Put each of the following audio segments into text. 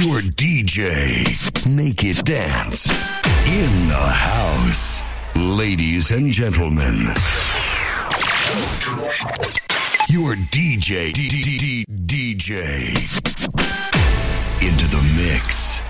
Your DJ. Make it dance. In the house. Ladies and gentlemen. Your DJ. DJ. DJ. Into the mix.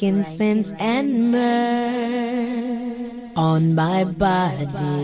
Frankincense and myrrh on my body.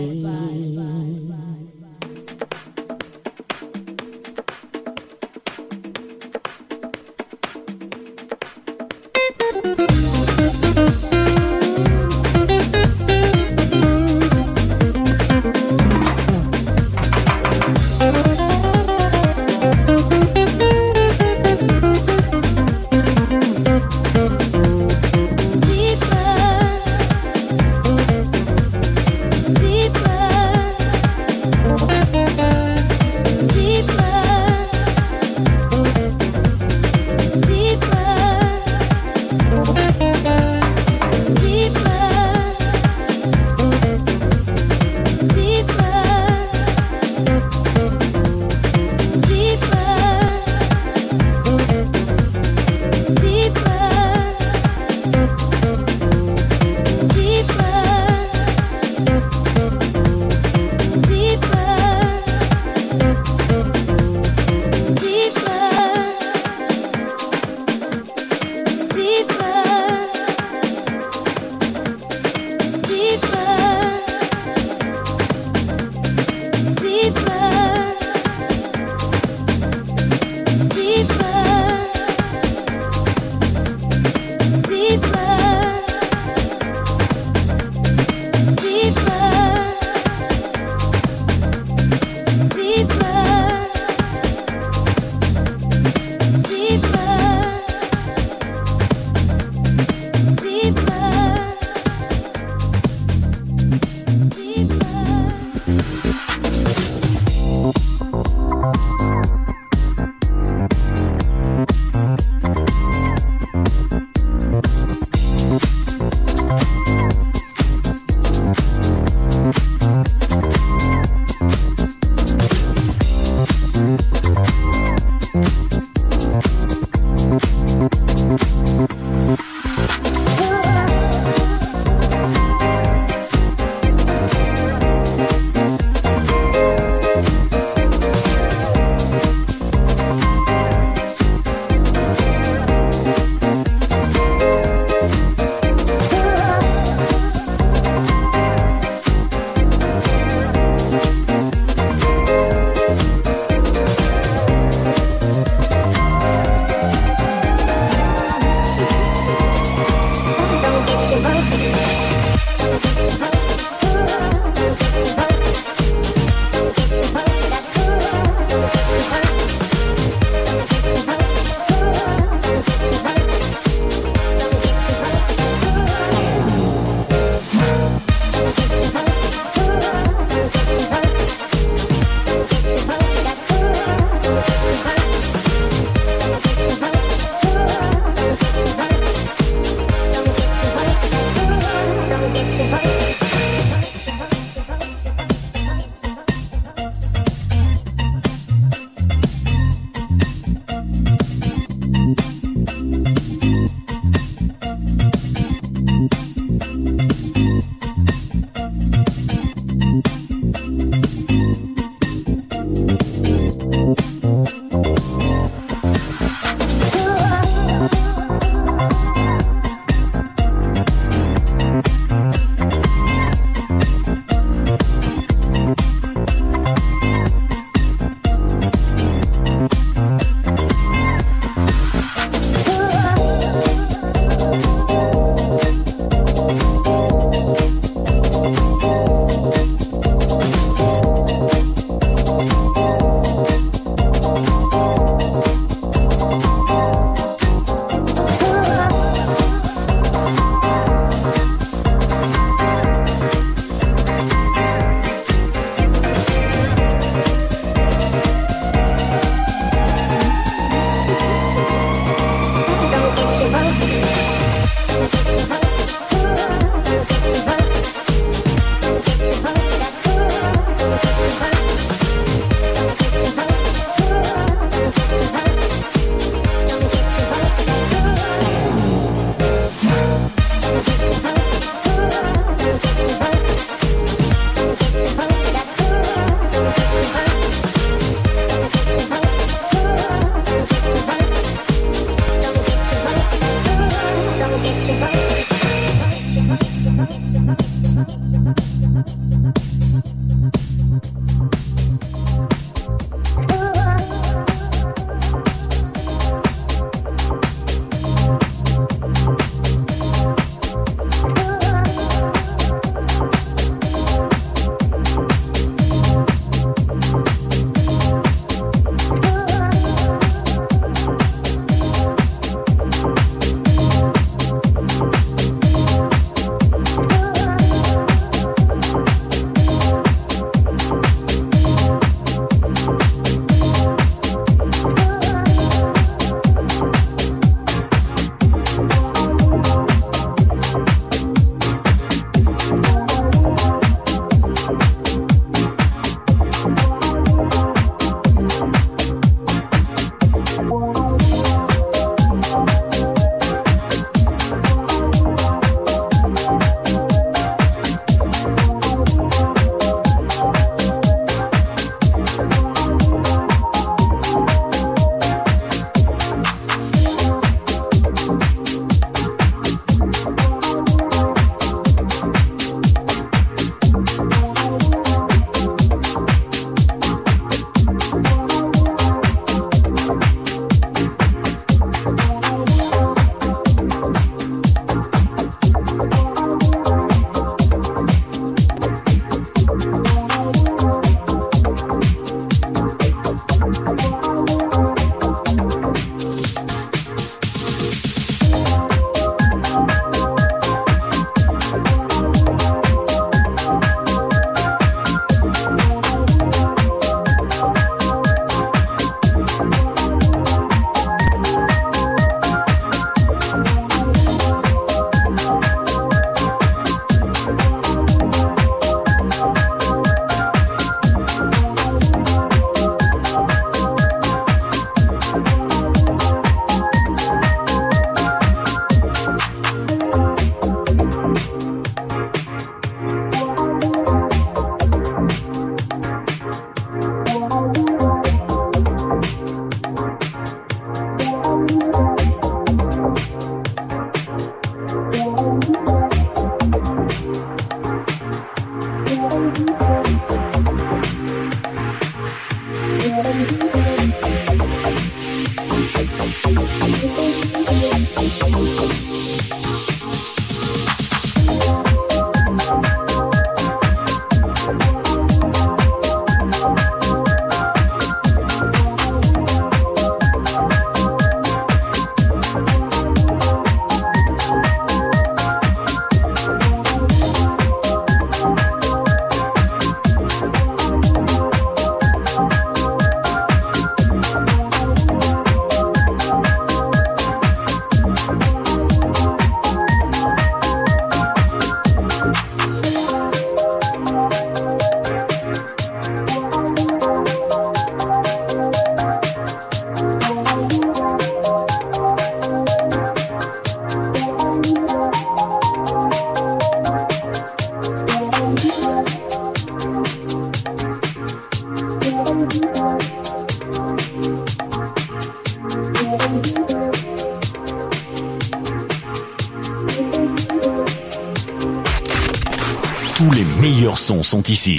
Sont ici.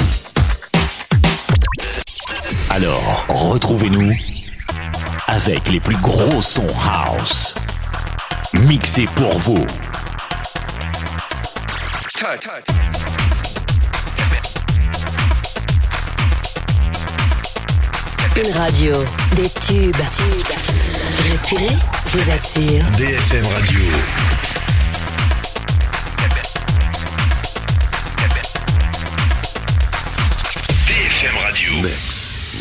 Alors, retrouvez-nous avec les plus gros sons house. Mixés pour vous. Une radio, des tubes. Respirez, vous êtes sûr. DSM Radio.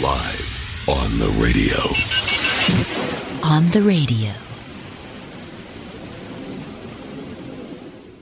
Live on the radio. On the radio.